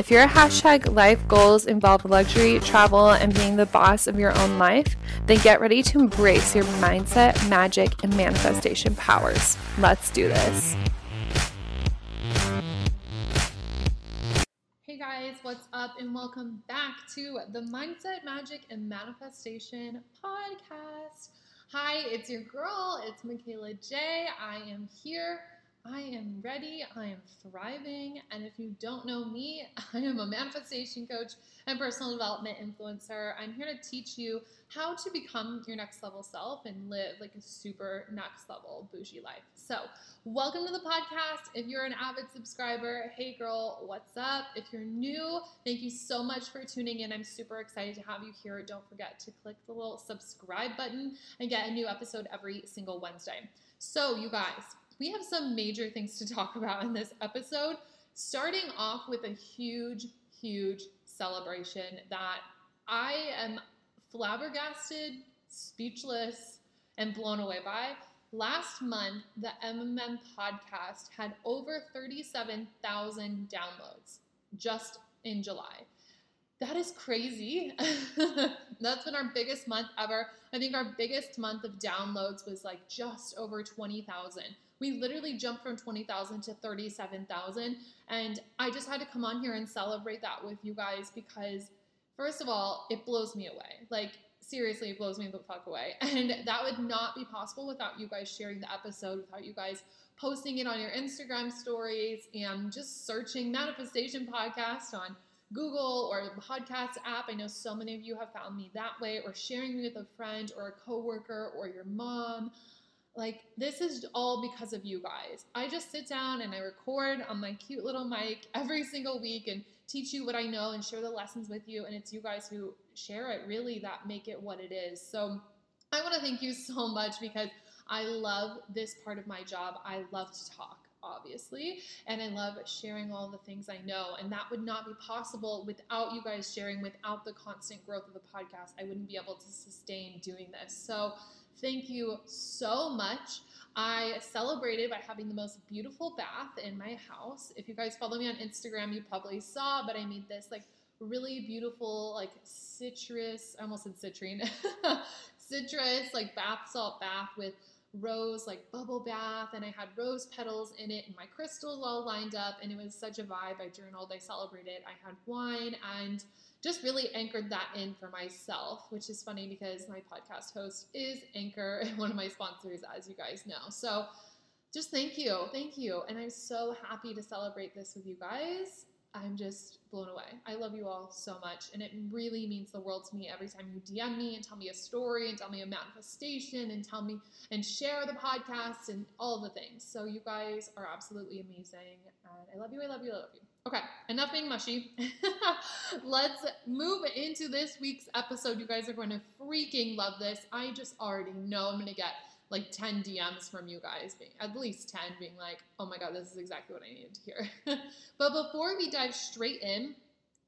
If your hashtag life goals involve luxury, travel, and being the boss of your own life, then get ready to embrace your mindset, magic, and manifestation powers. Let's do this. Hey guys, what's up? And welcome back to the Mindset, Magic, and Manifestation podcast. Hi, it's your girl, it's Michaela J. I am here I am ready, I am thriving, and if you don't know me, I am a manifestation coach and personal development influencer. I'm here to teach you how to become your next level self and live like a super next level bougie life. So, welcome to the podcast. If you're an avid subscriber, hey girl, what's up? If you're new, thank you so much for tuning in. I'm super excited to have you here. Don't forget to click the little subscribe button and get a new episode every single Wednesday. So, you guys, we have some major things to talk about in this episode, starting off with a huge, huge celebration that I am flabbergasted, speechless, and blown away by. Last month, the MMM podcast had over 37,000 downloads just in July. That is crazy. That's been our biggest month ever. I think our biggest month of downloads was like just over 20,000 we literally jumped from 20,000 to 37,000. And I just had to come on here and celebrate that with you guys because, first of all, it blows me away. Like, seriously, it blows me the fuck away. And that would not be possible without you guys sharing the episode, without you guys posting it on your Instagram stories and just searching Manifestation Podcast on Google or the podcast app. I know so many of you have found me that way, or sharing me with a friend or a coworker or your mom like, this is all because of you guys. I just sit down and I record on my cute little mic every single week and teach you what I know and share the lessons with you. And it's you guys who share it really that make it what it is. So I want to thank you so much because I love this part of my job. I love to talk obviously. And I love sharing all the things I know. And that would not be possible without you guys sharing, without the constant growth of the podcast. I wouldn't be able to sustain doing this. So Thank you so much. I celebrated by having the most beautiful bath in my house. If you guys follow me on Instagram, you probably saw, but I made this like really beautiful, like citrus, I almost said citrine, citrus, like bath salt bath with rose, like bubble bath, and I had rose petals in it, and my crystals all lined up, and it was such a vibe. I journaled, I celebrated, I had wine, and just really anchored that in for myself, which is funny because my podcast host is Anchor, and one of my sponsors, as you guys know. So just thank you. Thank you. And I'm so happy to celebrate this with you guys. I'm just blown away. I love you all so much. And it really means the world to me every time you DM me and tell me a story and tell me a manifestation and tell me and share the podcast and all the things. So you guys are absolutely amazing. And I love you. I love you. I love you. Okay, enough being mushy. Let's move into this week's episode. You guys are going to freaking love this. I just already know I'm going to get like 10 DMs from you guys, being at least 10, being like, oh my God, this is exactly what I needed to hear. but before we dive straight in,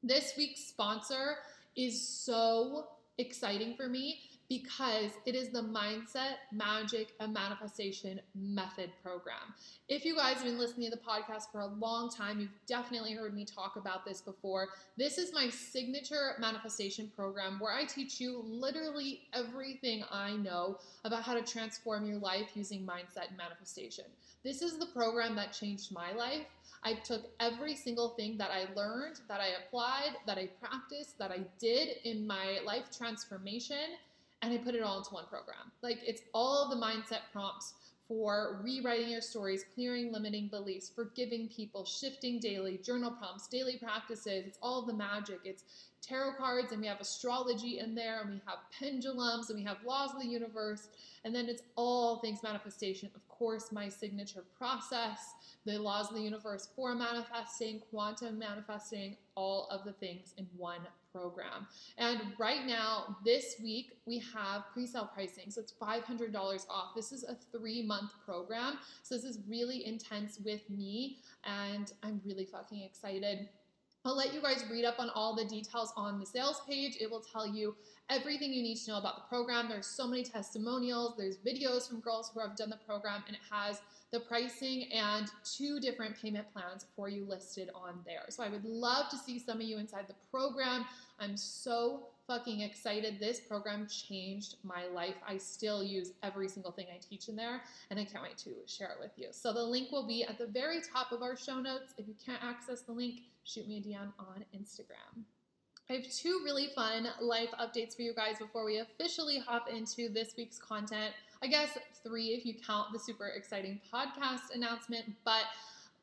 this week's sponsor is so exciting for me because it is the Mindset, Magic, and Manifestation Method program. If you guys have been listening to the podcast for a long time, you've definitely heard me talk about this before. This is my signature manifestation program where I teach you literally everything I know about how to transform your life using mindset and manifestation. This is the program that changed my life. I took every single thing that I learned, that I applied, that I practiced, that I did in my life transformation and I put it all into one program. Like it's all the mindset prompts for rewriting your stories, clearing limiting beliefs, forgiving people, shifting daily, journal prompts, daily practices. It's all the magic. It's tarot cards and we have astrology in there and we have pendulums and we have laws of the universe and then it's all things manifestation of course my signature process the laws of the universe for manifesting quantum manifesting all of the things in one program. And right now this week we have pre-sale pricing. So it's $500 off. This is a three month program. So this is really intense with me and i'm really fucking excited I'll let you guys read up on all the details on the sales page. It will tell you everything you need to know about the program. There's so many testimonials, there's videos from girls who have done the program, and it has the pricing and two different payment plans for you listed on there. So I would love to see some of you inside the program. I'm so fucking excited. This program changed my life. I still use every single thing I teach in there, and I can't wait to share it with you. So the link will be at the very top of our show notes. If you can't access the link, shoot me a DM on Instagram. I have two really fun life updates for you guys before we officially hop into this week's content. I guess three if you count the super exciting podcast announcement, but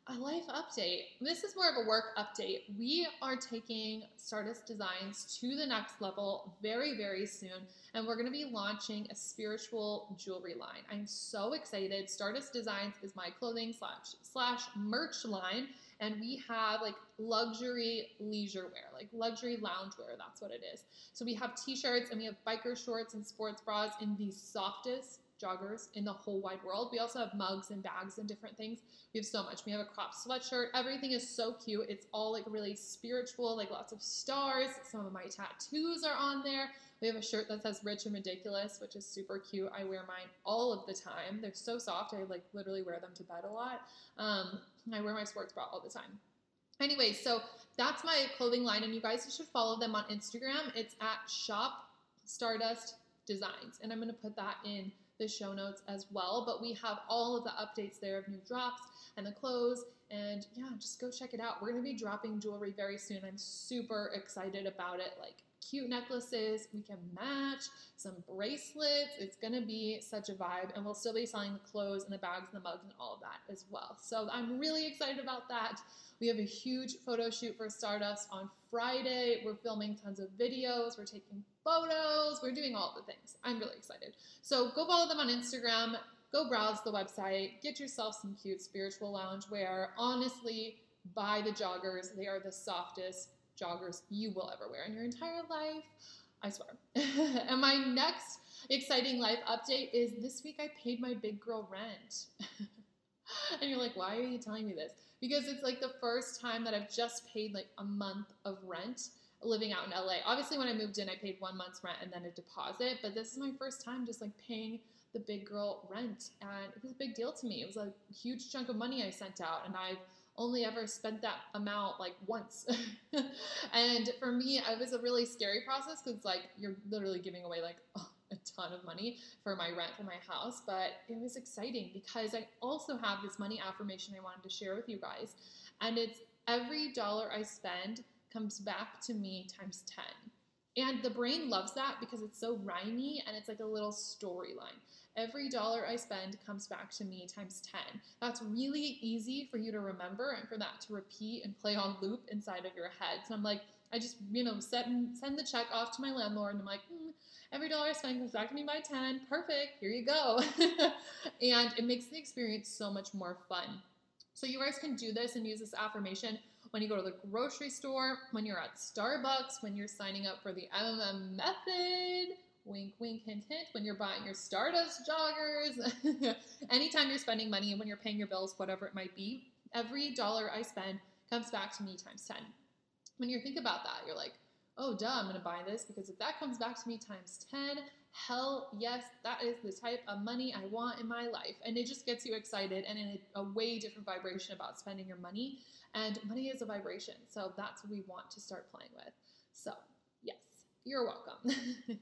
a life update. This is more of a work update. We are taking Stardust Designs to the next level very, very soon, and we're going to be launching a spiritual jewelry line. I'm so excited. Stardust Designs is my clothing slash slash merch line, and we have like luxury leisure wear, like luxury lounge wear. That's what it is. So we have t-shirts and we have biker shorts and sports bras in the softest joggers in the whole wide world. We also have mugs and bags and different things. We have so much. We have a crop sweatshirt. Everything is so cute. It's all like really spiritual, like lots of stars. Some of my tattoos are on there. We have a shirt that says rich and ridiculous, which is super cute. I wear mine all of the time. They're so soft. I like literally wear them to bed a lot. Um, I wear my sports bra all the time. Anyway, so that's my clothing line, and you guys should follow them on Instagram. It's at Shop Stardust Designs, and I'm going to put that in the show notes as well. But we have all of the updates there of new drops and the clothes. And yeah, just go check it out. We're going to be dropping jewelry very soon. I'm super excited about it. Like cute necklaces, we can match some bracelets. It's going to be such a vibe. And we'll still be selling the clothes and the bags and the mugs and all of that as well. So I'm really excited about that. We have a huge photo shoot for Stardust on Friday. We're filming tons of videos. We're taking photos. We're doing all the things. I'm really excited. So go follow them on Instagram. Go browse the website. Get yourself some cute spiritual lounge wear. Honestly, buy the joggers. They are the softest joggers you will ever wear in your entire life. I swear. and my next exciting life update is this week I paid my big girl rent. and you're like, why are you telling me this? Because it's like the first time that I've just paid like a month of rent living out in LA. Obviously, when I moved in, I paid one month's rent and then a deposit, but this is my first time just like paying the big girl rent. And it was a big deal to me. It was a huge chunk of money I sent out, and I've only ever spent that amount like once. and for me, it was a really scary process because like you're literally giving away like a ton of money for my rent for my house. But it was exciting because I also have this money affirmation I wanted to share with you guys. And it's every dollar I spend comes back to me times 10. And the brain loves that because it's so rhymy and it's like a little storyline. Every dollar I spend comes back to me times 10. That's really easy for you to remember and for that to repeat and play on loop inside of your head. So I'm like, I just, you know, send, send the check off to my landlord and I'm like, mm, every dollar I spend comes back to me by 10. Perfect. Here you go. and it makes the experience so much more fun. So you guys can do this and use this affirmation when you go to the grocery store, when you're at Starbucks, when you're signing up for the MMM method, wink, wink, hint, hint, when you're buying your Stardust joggers, anytime you're spending money and when you're paying your bills, whatever it might be, every dollar I spend comes back to me times 10. When you think about that, you're like, oh, duh, I'm to buy this because if that comes back to me times 10, hell yes, that is the type of money I want in my life. And it just gets you excited and in a, a way different vibration about spending your money. And money is a vibration. So that's what we want to start playing with. So, yes, you're welcome.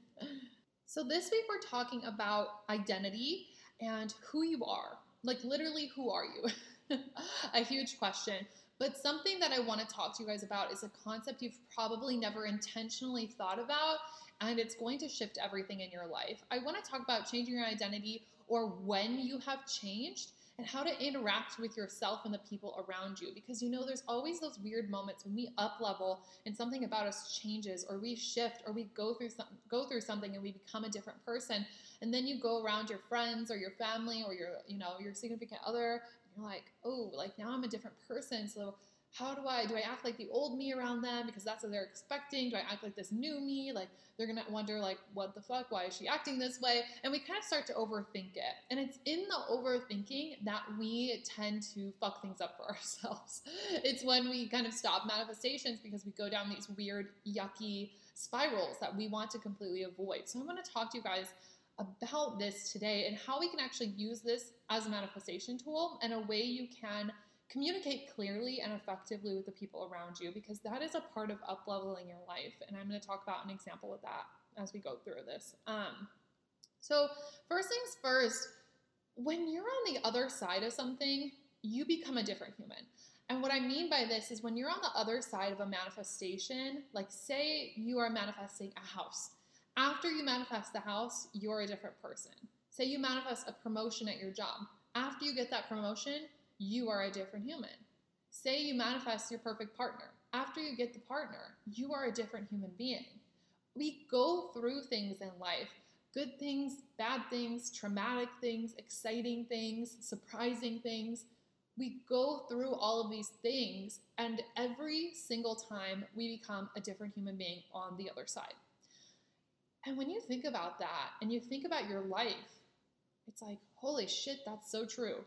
so, this week we're talking about identity and who you are. Like, literally, who are you? a huge question. But something that I want to talk to you guys about is a concept you've probably never intentionally thought about, and it's going to shift everything in your life. I want to talk about changing your identity or when you have changed and how to interact with yourself and the people around you. Because you know, there's always those weird moments when we up level and something about us changes, or we shift, or we go through some, go through something and we become a different person. And then you go around your friends or your family or your you know your significant other, and you're like, oh, like now I'm a different person. So how do I do I act like the old me around them because that's what they're expecting? Do I act like this new me? Like they're gonna wonder like what the fuck? Why is she acting this way? And we kind of start to overthink it. And it's in the overthinking that we tend to fuck things up for ourselves. It's when we kind of stop manifestations because we go down these weird, yucky spirals that we want to completely avoid. So I'm gonna talk to you guys about this today and how we can actually use this as a manifestation tool and a way you can communicate clearly and effectively with the people around you because that is a part of up leveling your life. And I'm going to talk about an example of that as we go through this. Um, so, first things first, when you're on the other side of something, you become a different human. And what I mean by this is when you're on the other side of a manifestation, like say you are manifesting a house. After you manifest the house, you're a different person. Say you manifest a promotion at your job. After you get that promotion, you are a different human. Say you manifest your perfect partner. After you get the partner, you are a different human being. We go through things in life good things, bad things, traumatic things, exciting things, surprising things. We go through all of these things, and every single time we become a different human being on the other side. And when you think about that and you think about your life, it's like, holy shit, that's so true.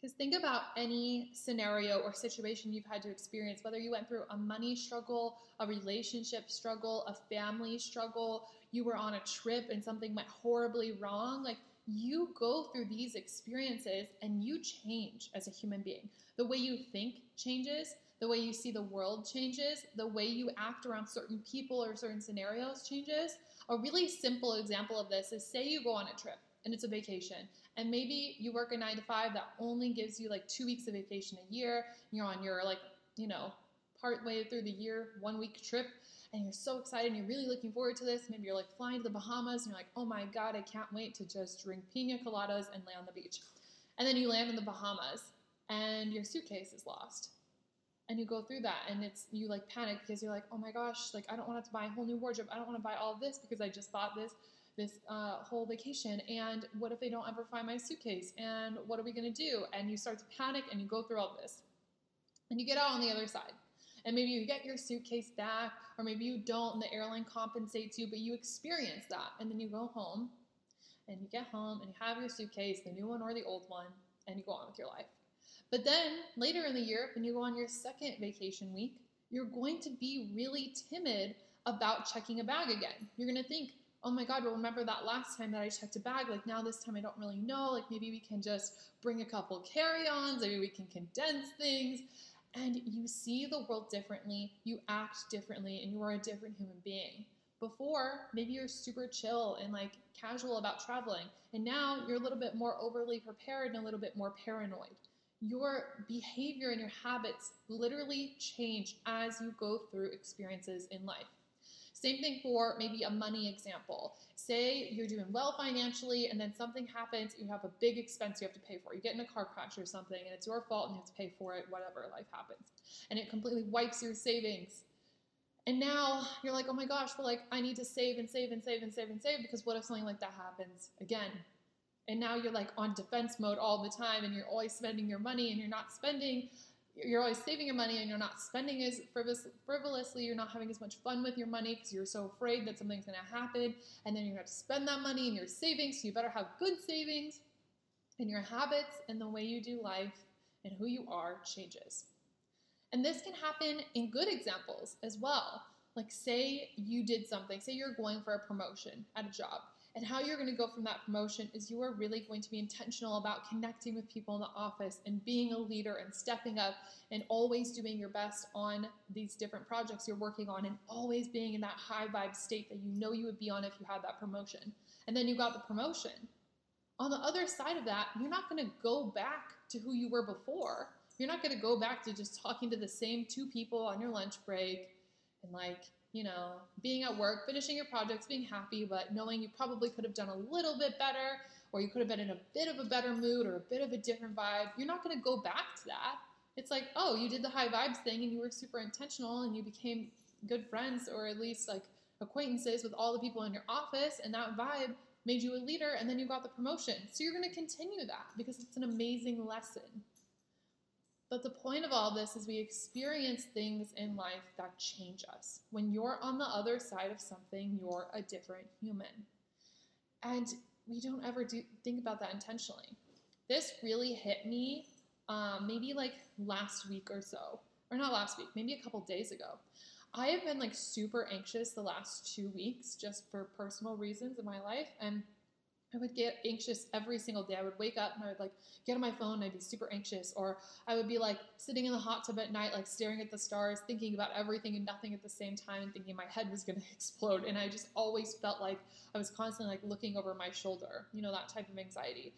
Because think about any scenario or situation you've had to experience, whether you went through a money struggle, a relationship struggle, a family struggle, you were on a trip and something went horribly wrong. Like you go through these experiences and you change as a human being. The way you think changes, the way you see the world changes, the way you act around certain people or certain scenarios changes. A really simple example of this is say you go on a trip and it's a vacation. And maybe you work a nine to five that only gives you like two weeks of vacation a year. You're on your like, you know, part way through the year, one week trip, and you're so excited and you're really looking forward to this. Maybe you're like flying to the Bahamas and you're like, oh my God, I can't wait to just drink pina coladas and lay on the beach. And then you land in the Bahamas and your suitcase is lost. And you go through that and it's you like panic because you're like, oh my gosh, like I don't want to buy a whole new wardrobe. I don't want to buy all this because I just bought this this uh, whole vacation and what if they don't ever find my suitcase? And what are we going to do? And you start to panic and you go through all this. And you get out on the other side. And maybe you get your suitcase back or maybe you don't and the airline compensates you but you experience that. And then you go home and you get home and you have your suitcase the new one or the old one and you go on with your life. But then later in the year when you go on your second vacation week you're going to be really timid about checking a bag again. You're going to think oh my God, well, remember that last time that I checked a bag? Like now this time I don't really know. Like maybe we can just bring a couple carry ons, maybe we can condense things. And you see the world differently, you act differently, and you are a different human being. Before, maybe you're super chill and like casual about traveling, and now you're a little bit more overly prepared and a little bit more paranoid. Your behavior and your habits literally change as you go through experiences in life. Same thing for maybe a money example. Say you're doing well financially and then something happens, you have a big expense you have to pay for. You get in a car crash or something and it's your fault and you have to pay for it, whatever, life happens. And it completely wipes your savings. And now you're like, oh my gosh, well, like I need to save and save and save and save and save because what if something like that happens again? And now you're like on defense mode all the time and you're always spending your money and you're not spending you're always saving your money and you're not spending as frivolously, you're not having as much fun with your money because you're so afraid that something's going to happen. And then you're going to spend that money in your savings. So you better have good savings. And your habits and the way you do life and who you are changes. And this can happen in good examples as well. Like, say you did something, say you're going for a promotion at a job and how you're going to go from that promotion is you are really going to be intentional about connecting with people in the office and being a leader and stepping up and always doing your best on these different projects you're working on and always being in that high vibe state that you know you would be on if you had that promotion. And then you got the promotion. On the other side of that, you're not going to go back to who you were before. You're not going to go back to just talking to the same two people on your lunch break and like you know, being at work, finishing your projects, being happy, but knowing you probably could have done a little bit better, or you could have been in a bit of a better mood or a bit of a different vibe. You're not going to go back to that. It's like, oh, you did the high vibes thing and you were super intentional and you became good friends or at least like acquaintances with all the people in your office and that vibe made you a leader and then you got the promotion. So you're going to continue that because it's an amazing lesson. But the point of all this is we experience things in life that change us. When you're on the other side of something, you're a different human. And we don't ever do think about that intentionally. This really hit me um, maybe like last week or so, or not last week, maybe a couple days ago. I have been like super anxious the last two weeks just for personal reasons in my life. And I would get anxious every single day. I would wake up and I would like get on my phone and I'd be super anxious. Or I would be like sitting in the hot tub at night, like staring at the stars, thinking about everything and nothing at the same time and thinking my head was going to explode. And I just always felt like I was constantly like looking over my shoulder, you know, that type of anxiety.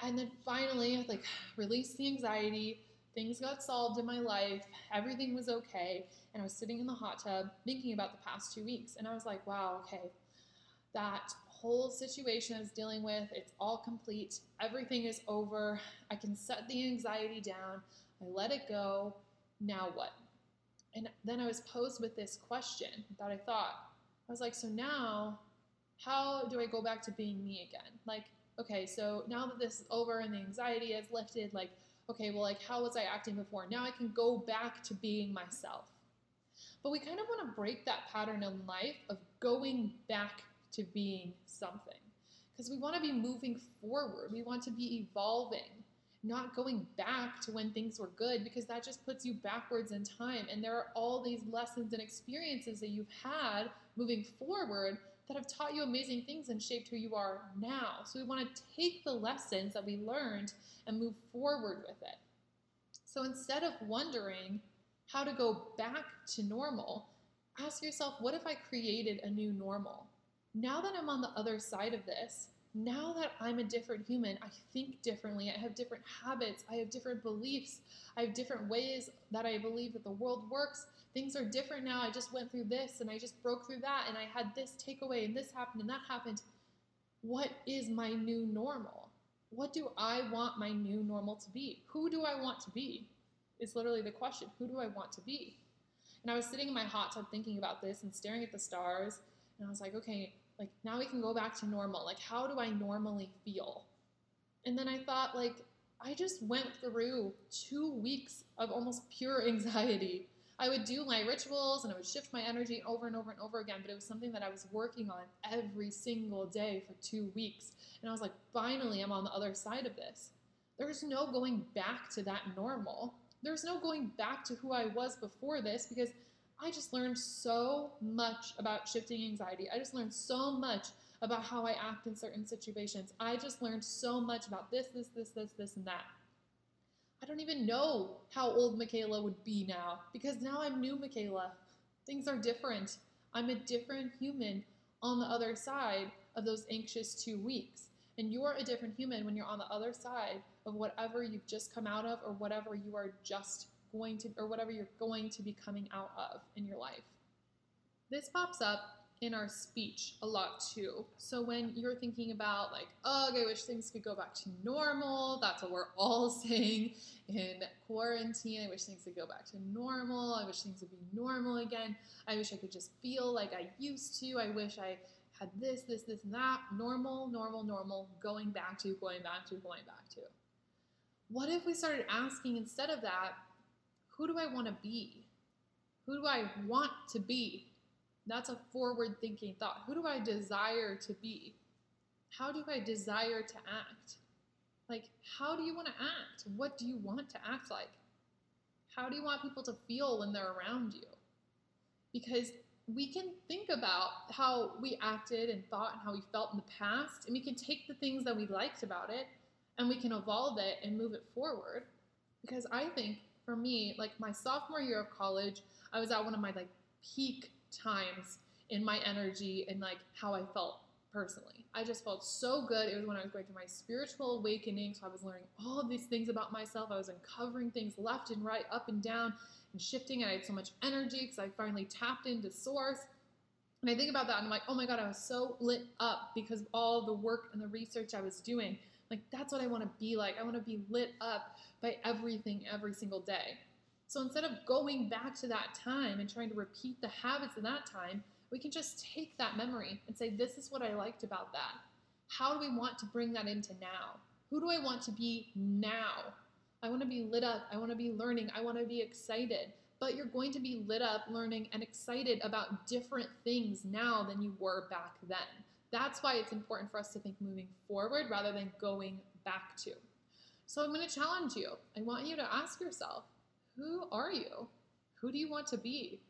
And then finally, like released the anxiety. Things got solved in my life. Everything was okay. And I was sitting in the hot tub thinking about the past two weeks. And I was like, wow, okay, that whole situation I was dealing with, it's all complete. Everything is over. I can set the anxiety down. I let it go. Now what? And then I was posed with this question that I thought, I was like, so now how do I go back to being me again? Like, okay, so now that this is over and the anxiety is lifted, like, okay, well, like, how was I acting before? Now I can go back to being myself. But we kind of want to break that pattern in life of going back to being something. Because we want to be moving forward, we want to be evolving, not going back to when things were good, because that just puts you backwards in time. And there are all these lessons and experiences that you've had moving forward that have taught you amazing things and shaped who you are now. So we want to take the lessons that we learned and move forward with it. So instead of wondering how to go back to normal, ask yourself, what if I created a new normal? Now that I'm on the other side of this, now that I'm a different human, I think differently. I have different habits. I have different beliefs. I have different ways that I believe that the world works. Things are different now. I just went through this and I just broke through that and I had this takeaway and this happened and that happened. What is my new normal? What do I want my new normal to be? Who do I want to be? Is literally the question. Who do I want to be? And I was sitting in my hot tub thinking about this and staring at the stars. And I was like, okay, like now we can go back to normal. Like how do I normally feel? And then I thought like I just went through 2 weeks of almost pure anxiety. I would do my rituals and I would shift my energy over and over and over again, but it was something that I was working on every single day for 2 weeks. And I was like finally I'm on the other side of this. There's no going back to that normal. There's no going back to who I was before this because I just learned so much about shifting anxiety. I just learned so much about how I act in certain situations. I just learned so much about this, this, this, this, this, and that. I don't even know how old Michaela would be now because now I'm new Michaela. Things are different. I'm a different human on the other side of those anxious two weeks. And you're a different human when you're on the other side of whatever you've just come out of or whatever you are just going to, or whatever you're going to be coming out of in your life. This pops up in our speech a lot too. So when you're thinking about like, ugh, I wish things could go back to normal, that's what we're all saying in quarantine. I wish things could go back to normal. I wish things would be normal again. I wish I could just feel like I used to. I wish I had this, this, this, and that. Normal, normal, normal, going back to, going back to, going back to. What if we started asking instead of that, who do I want to be? Who do I want to be? That's a forward thinking thought. Who do I desire to be? How do I desire to act? Like, how do you want to act? What do you want to act like? How do you want people to feel when they're around you? Because we can think about how we acted and thought and how we felt in the past, and we can take the things that we liked about it and we can evolve it and move it forward. Because I think for me, like my sophomore year of college, I was at one of my like peak times in my energy and like how I felt personally. I just felt so good. It was when I was going through my spiritual awakening. So I was learning all of these things about myself. I was uncovering things left and right, up and down, and shifting. And I had so much energy because I finally tapped into source. And I think about that and I'm like, oh my God, I was so lit up because of all the work and the research I was doing. Like, that's what I want to be like. I want to be lit up by everything every single day. So instead of going back to that time and trying to repeat the habits of that time, we can just take that memory and say, this is what I liked about that. How do we want to bring that into now? Who do I want to be now? I want to be lit up. I want to be learning. I want to be excited. But you're going to be lit up, learning, and excited about different things now than you were back then. That's why it's important for us to think moving forward rather than going back to. So I'm going to challenge you. I want you to ask yourself who are you? Who do you want to be?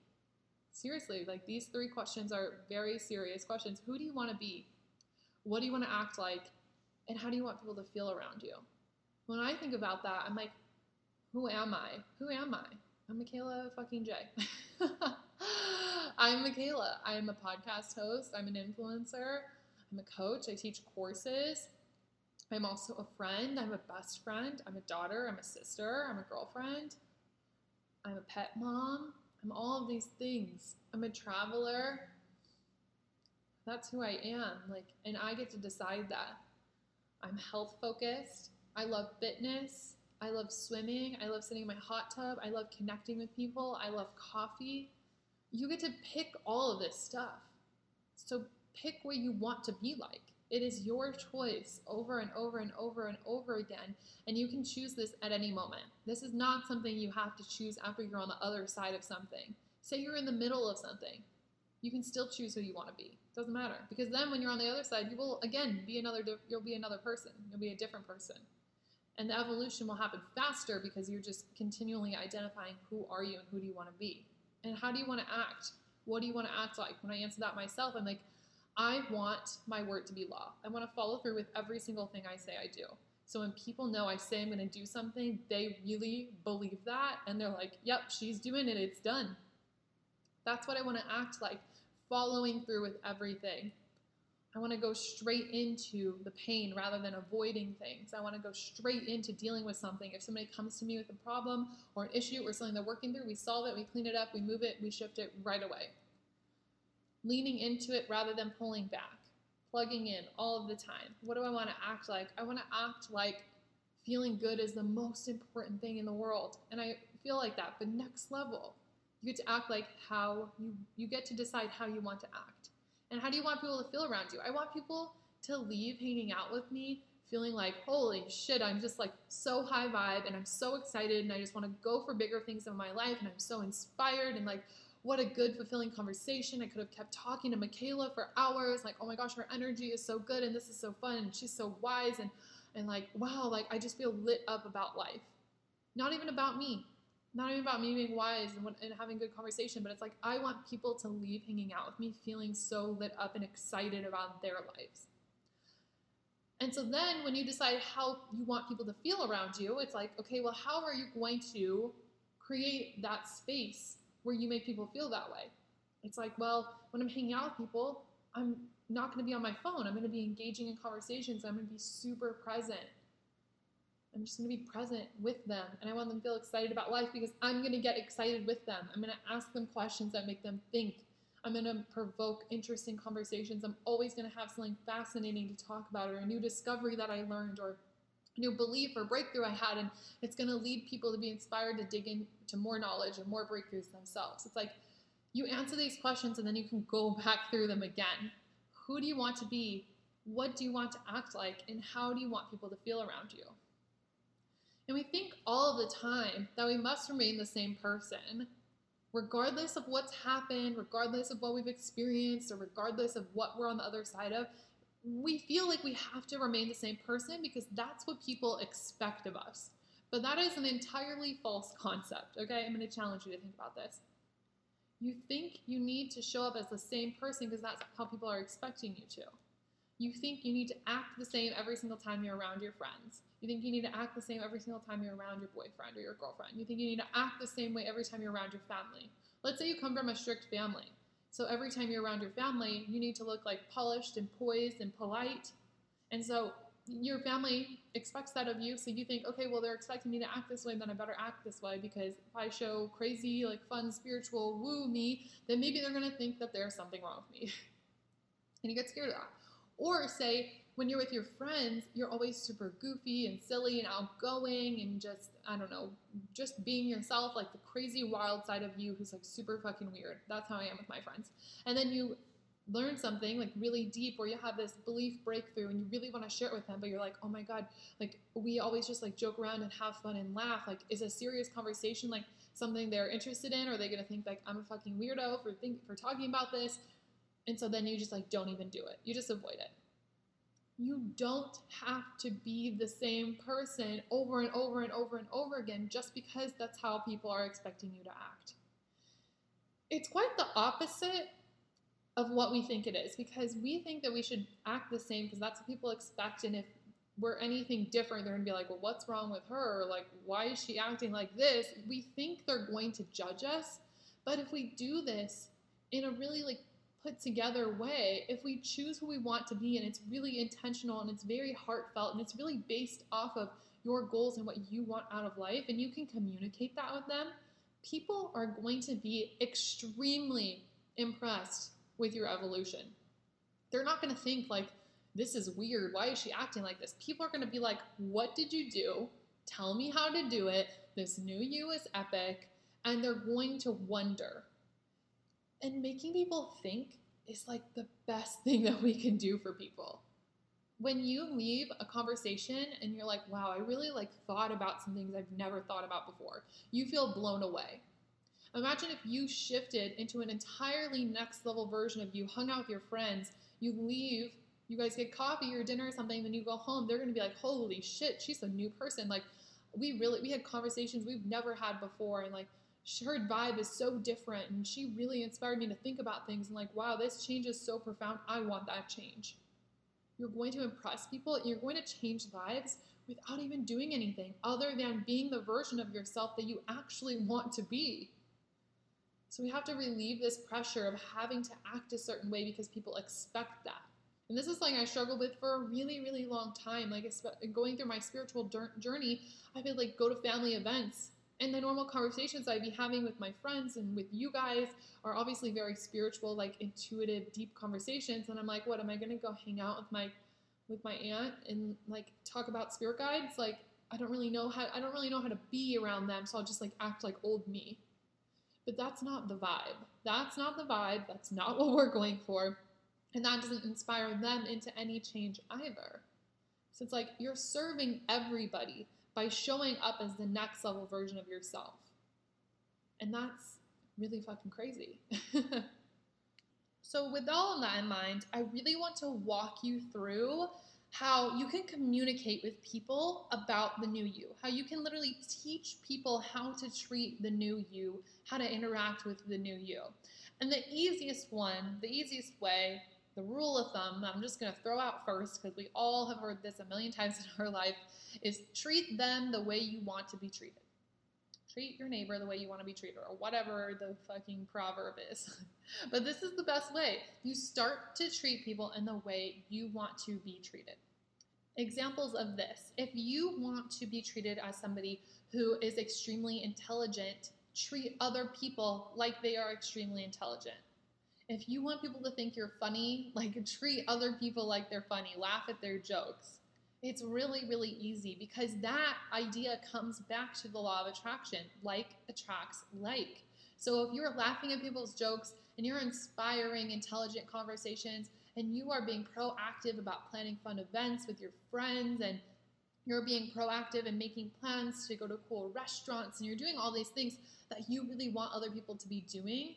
Seriously, like these three questions are very serious questions. Who do you want to be? What do you want to act like? And how do you want people to feel around you? When I think about that, I'm like, who am I? Who am I? I'm Michaela fucking J. I'm Michaela. I am a podcast host. I'm an influencer. I'm a coach. I teach courses. I'm also a friend. I'm a best friend. I'm a daughter. I'm a sister. I'm a girlfriend. I'm a pet mom. I'm all of these things. I'm a traveler. That's who I am. Like, and I get to decide that. I'm health focused. I love fitness. I love swimming. I love sitting in my hot tub. I love connecting with people. I love coffee. You get to pick all of this stuff. So pick what you want to be like. It is your choice over and over and over and over again. And you can choose this at any moment. This is not something you have to choose after you're on the other side of something. Say you're in the middle of something. You can still choose who you want to be. It doesn't matter. Because then when you're on the other side, you will again be another you'll be another person. You'll be a different person. And the evolution will happen faster because you're just continually identifying who are you and who do you want to be. And how do you want to act? What do you want to act like? When I answer that myself, I'm like, I want my word to be law. I want to follow through with every single thing I say I do. So when people know I say I'm going to do something, they really believe that and they're like, yep, she's doing it, it's done. That's what I want to act like, following through with everything. I want to go straight into the pain rather than avoiding things. I want to go straight into dealing with something. If somebody comes to me with a problem or an issue or something they're working through, we solve it, we clean it up, we move it, we shift it right away leaning into it rather than pulling back, plugging in all of the time. What do I want to act like? I want to act like feeling good is the most important thing in the world. And I feel like that, but next level. You get to act like how you you get to decide how you want to act. And how do you want people to feel around you? I want people to leave hanging out with me feeling like, holy shit, I'm just like so high vibe and I'm so excited and I just want to go for bigger things in my life and I'm so inspired and like, what a good, fulfilling conversation. I could have kept talking to Michaela for hours. Like, oh my gosh, her energy is so good and this is so fun and she's so wise and and like, wow, like I just feel lit up about life. Not even about me. Not even about me being wise and, and having good conversation, but it's like I want people to leave hanging out with me feeling so lit up and excited about their lives. And so then when you decide how you want people to feel around you, it's like, okay, well, how are you going to create that space where you make people feel that way. It's like, well, when I'm hanging out with people, I'm not going to be on my phone. I'm going to be engaging in conversations. I'm going to be super present. I'm just going to be present with them. And I want them to feel excited about life because I'm going to get excited with them. I'm going to ask them questions that make them think. I'm going to provoke interesting conversations. I'm always going to have something fascinating to talk about or a new discovery that I learned or new belief or breakthrough I had, and it's going to lead people to be inspired to dig into more knowledge and more breakthroughs themselves. It's like you answer these questions and then you can go back through them again. Who do you want to be? What do you want to act like? And how do you want people to feel around you? And we think all the time that we must remain the same person, regardless of what's happened, regardless of what we've experienced, or regardless of what we're on the other side of we feel like we have to remain the same person because that's what people expect of us. But that is an entirely false concept, okay? I'm going to challenge you to think about this. You think you need to show up as the same person because that's how people are expecting you to. You think you need to act the same every single time you're around your friends. You think you need to act the same every single time you're around your boyfriend or your girlfriend. You think you need to act the same way every time you're around your family. Let's say you come from a strict family. So every time you're around your family, you need to look like polished and poised and polite. And so your family expects that of you, so you think, okay, well, they're expecting me to act this way, then I better act this way because if I show crazy, like fun, spiritual woo me, then maybe they're gonna think that there's something wrong with me. and you get scared of that. Or say, when you're with your friends, you're always super goofy and silly and outgoing and just, I don't know, just being yourself, like the crazy wild side of you who's like super fucking weird. That's how I am with my friends. And then you learn something like really deep or you have this belief breakthrough and you really want to share it with them but you're like oh my god like we always just like joke around and have fun and laugh like is a serious conversation like something they're interested in or are they gonna think like i'm a fucking weirdo for think for talking about this and so then you just like don't even do it. You just avoid it. You don't have to be the same person over and over and over and over again just because that's how people are expecting you to act. It's quite the opposite of what we think it is because we think that we should act the same because that's what people expect. And if we're anything different they're going to be like well what's wrong with her? Like why is she acting like this? We think they're going to judge us. But if we do this in a really like put together way if we choose who we want to be and it's really intentional and it's very heartfelt and it's really based off of your goals and what you want out of life and you can communicate that with them people are going to be extremely impressed with your evolution. They're not going to think like, this is weird. Why is she acting like this? People are going to be like, what did you do? Tell me how to do it. This new you is epic. And they're going to wonder. And making people think is like the best thing that we can do for people. When you leave a conversation and you're like, wow, I really like thought about some things I've never thought about before, you feel blown away. Imagine if you shifted into an entirely next level version of you, hung out with your friends, you leave, you guys get coffee or dinner or something, then you go home, they're gonna be like, holy shit, she's a new person. Like, we really, we had conversations we've never had before, and like, her vibe is so different, and she really inspired me to think about things, and like, wow, this change is so profound. I want that change. You're going to impress people, you're going to change lives without even doing anything other than being the version of yourself that you actually want to be. So we have to relieve this pressure of having to act a certain way because people expect that. And this is something I struggled with for a really, really long time. Like going through my spiritual journey, I would like go to family events and the normal conversations I'd be having with my friends and with you guys are obviously very spiritual, like intuitive, deep conversations. And I'm like, what am I gonna go hang out with my with my aunt and like talk about spirit guides? Like I don't really know how I don't really know how to be around them, so I'll just like act like old me. But that's not the vibe. That's not the vibe. That's not what we're going for. And that doesn't inspire them into any change either. So it's like you're serving everybody by showing up as the next level version of yourself. And that's really fucking crazy. so, with all of that in mind, I really want to walk you through how you can communicate with people about the new you, how you can literally teach people how to treat the new you, how to interact with the new you. And the easiest one, the easiest way, the rule of thumb I'm just going to throw out first because we all have heard this a million times in our life is treat them the way you want to be treated. Treat your neighbor the way you want to be treated, or whatever the fucking proverb is. but this is the best way. You start to treat people in the way you want to be treated. Examples of this if you want to be treated as somebody who is extremely intelligent, treat other people like they are extremely intelligent. If you want people to think you're funny, like treat other people like they're funny, laugh at their jokes. It's really, really easy because that idea comes back to the law of attraction like attracts like. So if you're laughing at people's jokes and you're inspiring intelligent conversations and you are being proactive about planning fun events with your friends and you're being proactive and making plans to go to cool restaurants and you're doing all these things that you really want other people to be doing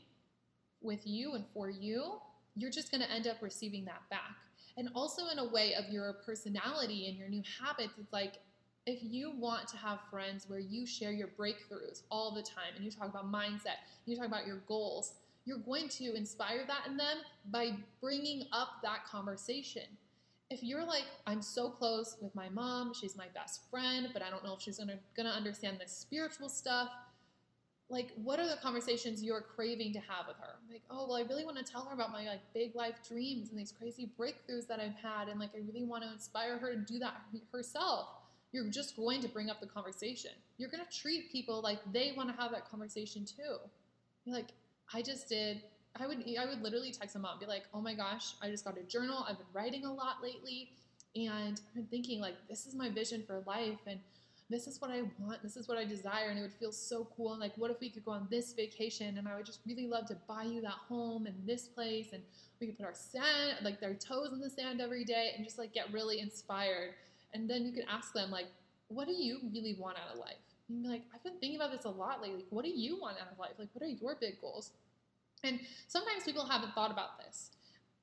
with you and for you, you're just going to end up receiving that back and also in a way of your personality and your new habits. It's like if you want to have friends where you share your breakthroughs all the time and you talk about mindset, you talk about your goals, you're going to inspire that in them by bringing up that conversation. If you're like, I'm so close with my mom, she's my best friend, but I don't know if she's gonna, gonna understand the spiritual stuff, like what are the conversations you're craving to have with her? Like oh well i really want to tell her about my like big life dreams and these crazy breakthroughs that i've had and like i really want to inspire her to do that herself. You're just going to bring up the conversation. You're going to treat people like they want to have that conversation too. You're like i just did i would i would literally text my mom be like oh my gosh i just got a journal i've been writing a lot lately and i've been thinking like this is my vision for life and this is what I want, this is what I desire, and it would feel so cool. And like, what if we could go on this vacation? And I would just really love to buy you that home and this place, and we could put our sand, like their toes in the sand every day, and just like get really inspired. And then you could ask them like, what do you really want out of life? And be like, I've been thinking about this a lot lately. Like, What do you want out of life? Like, what are your big goals? And sometimes people haven't thought about this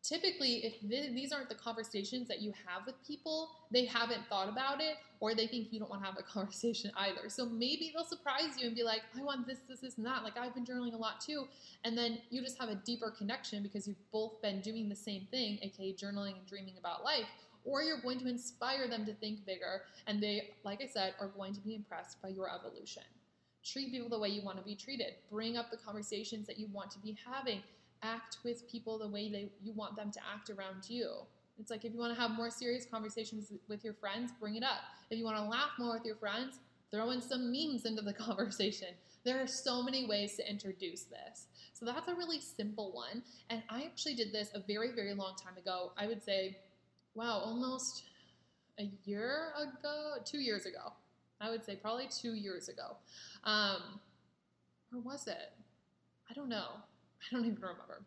typically if th- these aren't the conversations that you have with people they haven't thought about it or they think you don't want to have a conversation either. So maybe they'll surprise you and be like i want this this this and that like i've been journaling a lot too and then you just have a deeper connection because you've both been doing the same thing aka journaling and dreaming about life or you're going to inspire them to think bigger and they like i said are going to be impressed by your evolution. Treat people the way you want to be treated. Bring up the conversations that you want to be having act with people the way they you want them to act around you. It's like if you want to have more serious conversations with your friends, bring it up. If you want to laugh more with your friends, throw in some memes into the conversation. There are so many ways to introduce this. So that's a really simple one. And I actually did this a very, very long time ago. I would say, wow, almost a year ago, two years ago. I would say probably two years ago. Um, or was it? I don't know. I don't even remember.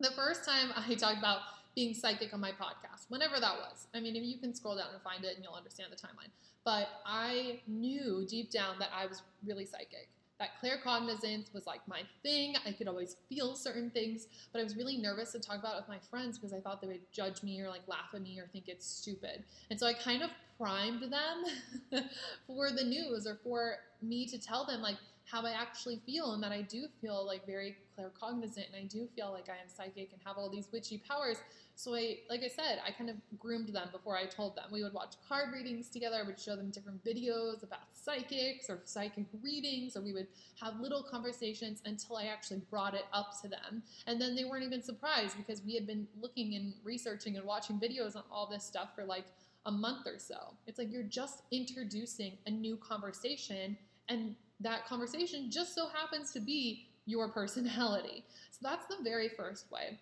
The first time I talked about being psychic on my podcast, whenever that was. I mean, if you can scroll down and find it and you'll understand the timeline. But I knew deep down that I was really psychic. That claircognizance was like my thing. I could always feel certain things, but I was really nervous to talk about it with my friends because I thought they would judge me or like laugh at me or think it's stupid. And so I kind of primed them for the news or for me to tell them, like, how I actually feel and that I do feel like very claircognizant and I do feel like I am psychic and have all these witchy powers. So I, like I said, I kind of groomed them before I told them. We would watch card readings together. I would show them different videos about psychics or psychic readings, or we would have little conversations until I actually brought it up to them. And then they weren't even surprised because we had been looking and researching and watching videos on all this stuff for like a month or so. It's like you're just introducing a new conversation and that conversation just so happens to be your personality. So that's the very first way.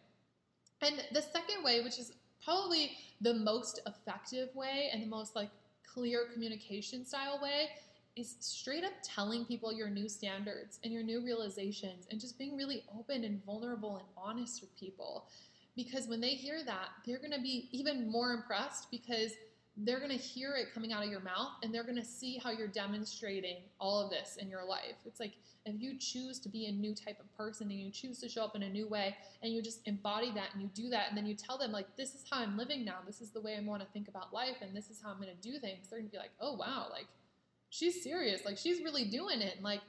And the second way, which is probably the most effective way and the most like clear communication style way, is straight up telling people your new standards and your new realizations and just being really open and vulnerable and honest with people. Because when they hear that, they're to be even more impressed because they're going to hear it coming out of your mouth and they're going to see how you're demonstrating all of this in your life. It's like if you choose to be a new type of person and you choose to show up in a new way and you just embody that and you do that and then you tell them like this is how I'm living now. This is the way I want to think about life and this is how I'm going to do things. They're going to be like, "Oh wow, like she's serious. Like she's really doing it." And like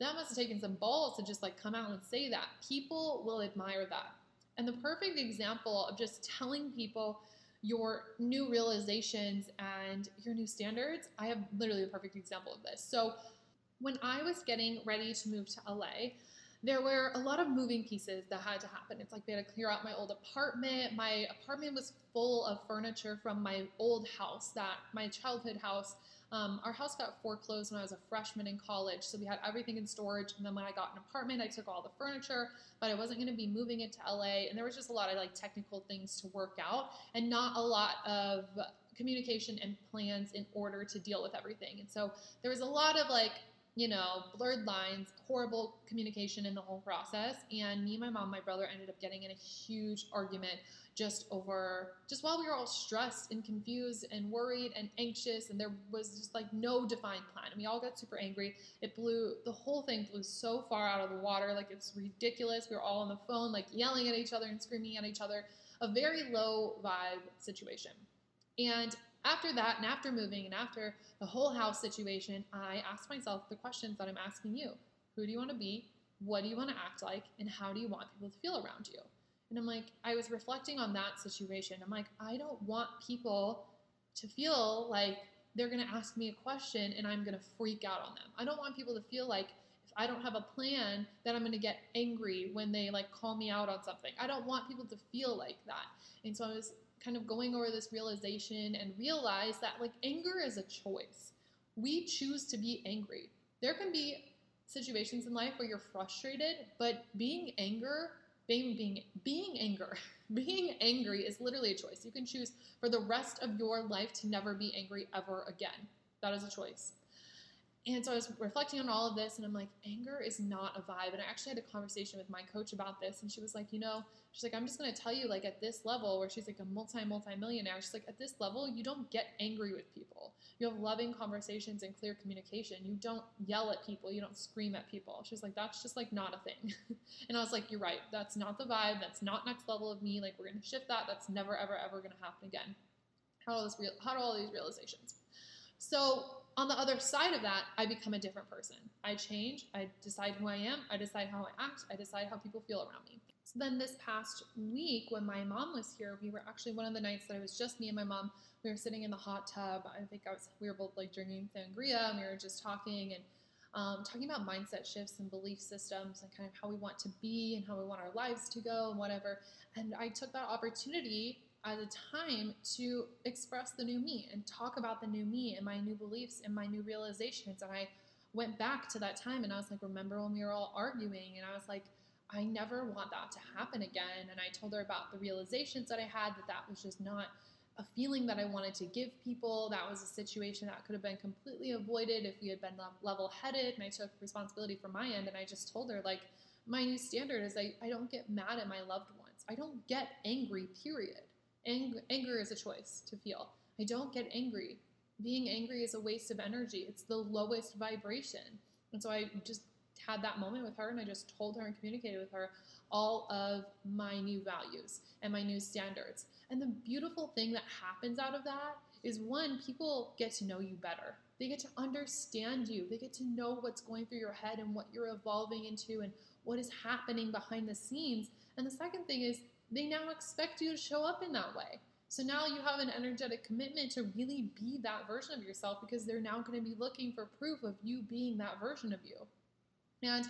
that must have taken some balls to just like come out and say that. People will admire that. And the perfect example of just telling people your new realizations and your new standards. I have literally a perfect example of this. So, when I was getting ready to move to LA, there were a lot of moving pieces that had to happen. It's like they had to clear out my old apartment. My apartment was full of furniture from my old house, that my childhood house um, our house got foreclosed when I was a freshman in college, so we had everything in storage. And then when I got an apartment, I took all the furniture, but I wasn't going to be moving it to LA, and there was just a lot of like technical things to work out, and not a lot of communication and plans in order to deal with everything. And so there was a lot of like you know, blurred lines, horrible communication in the whole process. And me my mom, my brother ended up getting in a huge argument just over, just while we were all stressed and confused and worried and anxious. And there was just like no defined plan. And we all got super angry. It blew, the whole thing blew so far out of the water. Like it's ridiculous. We were all on the phone, like yelling at each other and screaming at each other. A very low vibe situation. And after that, and after moving, and after the whole house situation, I asked myself the questions that I'm asking you Who do you want to be? What do you want to act like? And how do you want people to feel around you? And I'm like, I was reflecting on that situation. I'm like, I don't want people to feel like they're going to ask me a question and I'm going to freak out on them. I don't want people to feel like if I don't have a plan, that I'm going to get angry when they like call me out on something. I don't want people to feel like that. And so I was kind of going over this realization and realize that like anger is a choice. We choose to be angry. There can be situations in life where you're frustrated, but being anger, being being being anger, being angry is literally a choice. You can choose for the rest of your life to never be angry ever again. That is a choice. And so I was reflecting on all of this, and I'm like, anger is not a vibe. And I actually had a conversation with my coach about this, and she was like, you know, she's like, I'm just gonna tell you, like, at this level, where she's like a multi multi millionaire, she's like, at this level, you don't get angry with people. You have loving conversations and clear communication. You don't yell at people. You don't scream at people. She's like, that's just like not a thing. and I was like, you're right. That's not the vibe. That's not next level of me. Like, we're gonna shift that. That's never ever ever gonna happen again. How all this real? How do all these realizations? So on the other side of that, I become a different person. I change, I decide who I am, I decide how I act, I decide how people feel around me. So then this past week, when my mom was here, we were actually one of the nights that it was just me and my mom. We were sitting in the hot tub. I think I was we were both like drinking sangria, and we were just talking and um, talking about mindset shifts and belief systems and kind of how we want to be and how we want our lives to go and whatever. And I took that opportunity as a time to express the new me and talk about the new me and my new beliefs and my new realizations. And I went back to that time and I was like, remember when we were all arguing? And I was like, I never want that to happen again. And I told her about the realizations that I had that that was just not a feeling that I wanted to give people. That was a situation that could have been completely avoided if we had been level headed. And I took responsibility for my end. And I just told her, like, my new standard is I, I don't get mad at my loved ones. I don't get angry, period. Ang- anger is a choice to feel. I don't get angry. Being angry is a waste of energy. It's the lowest vibration. And so I just had that moment with her and I just told her and communicated with her all of my new values and my new standards. And the beautiful thing that happens out of that is one, people get to know you better. They get to understand you. They get to know what's going through your head and what you're evolving into and what is happening behind the scenes. And the second thing is they now expect you to show up in that way. So now you have an energetic commitment to really be that version of yourself because they're now going to be looking for proof of you being that version of you. And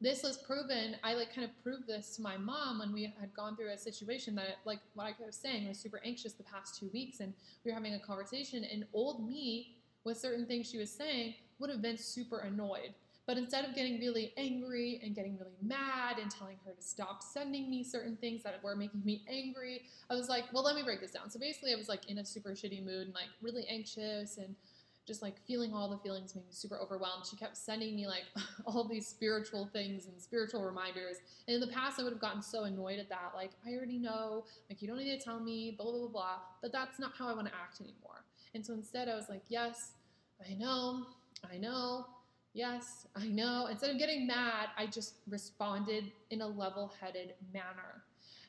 this was proven, I like kind of proved this to my mom when we had gone through a situation that, like what I was saying, was super anxious the past two weeks. And we were having a conversation, and old me, with certain things she was saying, would have been super annoyed but instead of getting really angry and getting really mad and telling her to stop sending me certain things that were making me angry, I was like, well, let me break this down. So basically, I was like in a super shitty mood and like really anxious and just like feeling all the feelings, being super overwhelmed. She kept sending me like all these spiritual things and spiritual reminders. And in the past, I would have gotten so annoyed at that. Like, I already know, like, you don't need to tell me, blah, blah, blah, blah. But that's not how I want to act anymore. And so instead, I was like, yes, I know, I know. Yes, I know. Instead of getting mad, I just responded in a level headed manner.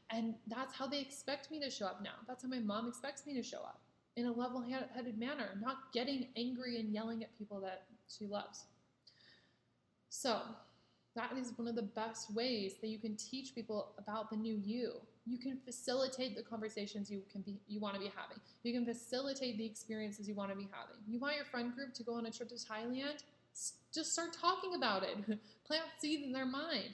And that's how they expect me to show up now. That's how my mom expects me to show up in a level headed manner, not getting angry and yelling at people that she loves. So, that is one of the best ways that you can teach people about the new you. You can facilitate the conversations you can be you want to be having. You can facilitate the experiences you want to be having. You want your friend group to go on a trip to Thailand? Just start talking about it. Plant seeds in their mind.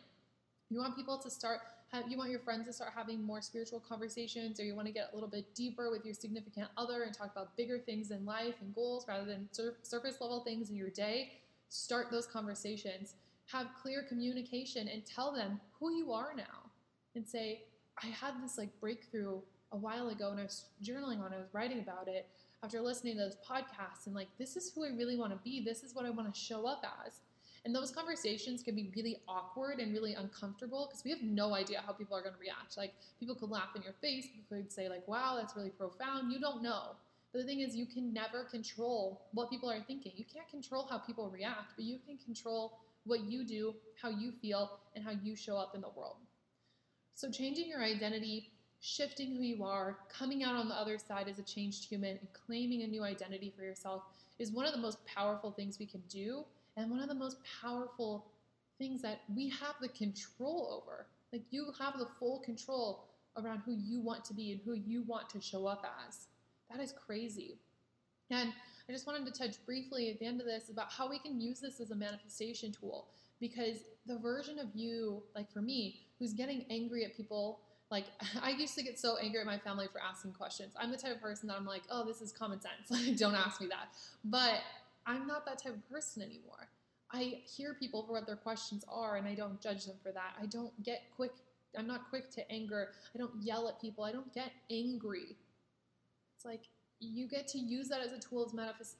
You want people to start have, you want your friends to start having more spiritual conversations or you want to get a little bit deeper with your significant other and talk about bigger things in life and goals rather than sur- surface level things in your day start those conversations have clear communication and tell them who you are now and say i had this like breakthrough a while ago and i was journaling on it i was writing about it after listening to those podcasts and like, this is who I really want to be. This is what I want to show up as. And those conversations can be really awkward and really uncomfortable because we have no idea how people are going to react. Like, people could laugh in your face, people could say, like, wow, that's really profound. You don't know. But the thing is, you can never control what people are thinking. You can't control how people react, but you can control what you do, how you feel, and how you show up in the world. So, changing your identity shifting who you are, coming out on the other side as a changed human, and claiming a new identity for yourself is one of the most powerful things we can do, and one of the most powerful things that we have the control over. Like you have the full control around who you want to be and who you want to show up as. That is crazy. And I just wanted to touch briefly at the end of this about how we can use this as a manifestation tool because the version of you, like for me, who's getting angry at people like I used to get so angry at my family for asking questions. I'm the type of person that I'm like, oh, this is common sense. Like, don't ask me that. But I'm not that type of person anymore. I hear people for what their questions are and I don't judge them for that. I don't get quick, I'm not quick to anger. I don't yell at people. I don't get angry. It's like you get to use that as a tool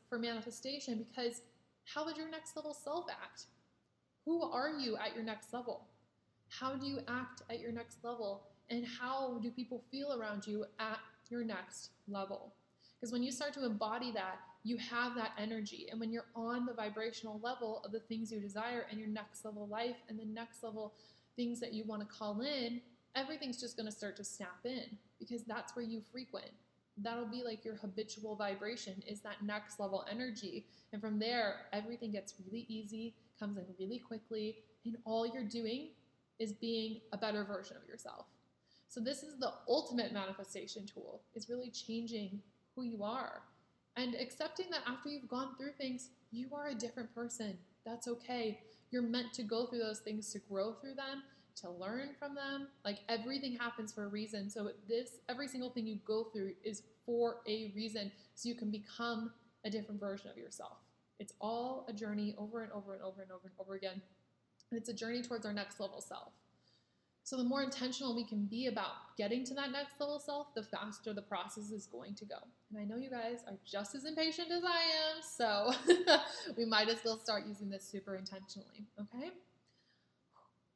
for manifestation because how would your next level self act? Who are you at your next level? How do you act at your next level? And how do people feel around you at your next level? Because when you start to embody that, you have that energy. And when you're on the vibrational level of the things you desire and your next level life and the next level things that you want to call in, everything's just going to start to snap in because that's where you frequent. That'll be like your habitual vibration, is that next level energy. And from there, everything gets really easy, comes in really quickly, and all you're doing is being a better version of yourself. So this is the ultimate manifestation tool. Is really changing who you are and accepting that after you've gone through things, you are a different person. That's okay. You're meant to go through those things to grow through them, to learn from them. Like everything happens for a reason. So this every single thing you go through is for a reason so you can become a different version of yourself. It's all a journey over and over and over and over and over again. And it's a journey towards our next level self. So the more intentional we can be about getting to that next level self, the faster the process is going to go. And I know you guys are just as impatient as I am, so we might as well start using this super intentionally, okay?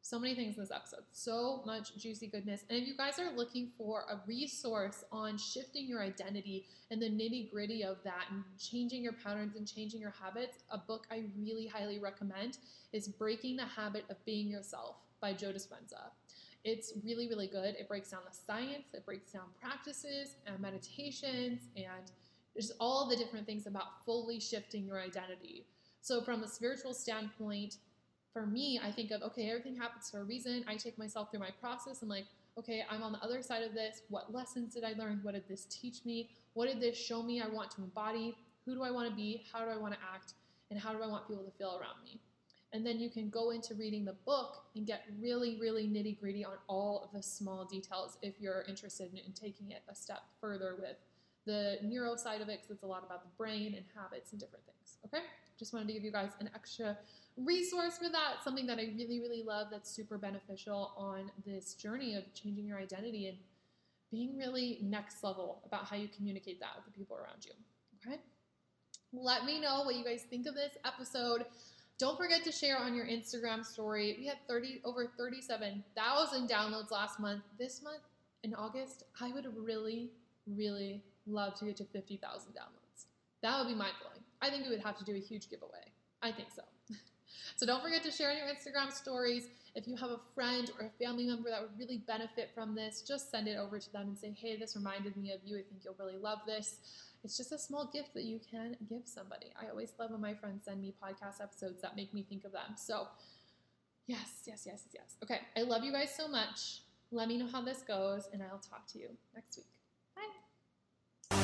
So many things in this episode, so much juicy goodness. And if you guys are looking for a resource on shifting your identity and the nitty gritty of that and changing your patterns and changing your habits, a book I really highly recommend is Breaking the Habit of Being Yourself by Joe Dispenza. It's really, really good. It breaks down the science, it breaks down practices and meditations, and there's all the different things about fully shifting your identity. So, from a spiritual standpoint, for me, I think of okay, everything happens for a reason. I take myself through my process and like, okay, I'm on the other side of this. What lessons did I learn? What did this teach me? What did this show me I want to embody? Who do I want to be? How do I want to act? And how do I want people to feel around me? And then you can go into reading the book and get really, really nitty gritty on all of the small details if you're interested in, in taking it a step further with the neuro side of it, because it's a lot about the brain and habits and different things. Okay? Just wanted to give you guys an extra resource for that, something that I really, really love that's super beneficial on this journey of changing your identity and being really next level about how you communicate that with the people around you. Okay? Let me know what you guys think of this episode. Don't forget to share on your Instagram story. We had 30 over 37,000 downloads last month. This month in August, I would really, really love to get to 50,000 downloads. That would be mind blowing. I think we would have to do a huge giveaway. I think so. So don't forget to share your Instagram stories. If you have a friend or a family member that would really benefit from this, just send it over to them and say, hey, this reminded me of you. I think you'll really love this it's just a small gift that you can give somebody. I always love when my friends send me podcast episodes that make me think of them. So, yes, yes, yes, yes. Okay, I love you guys so much. Let me know how this goes, and I'll talk to you next week.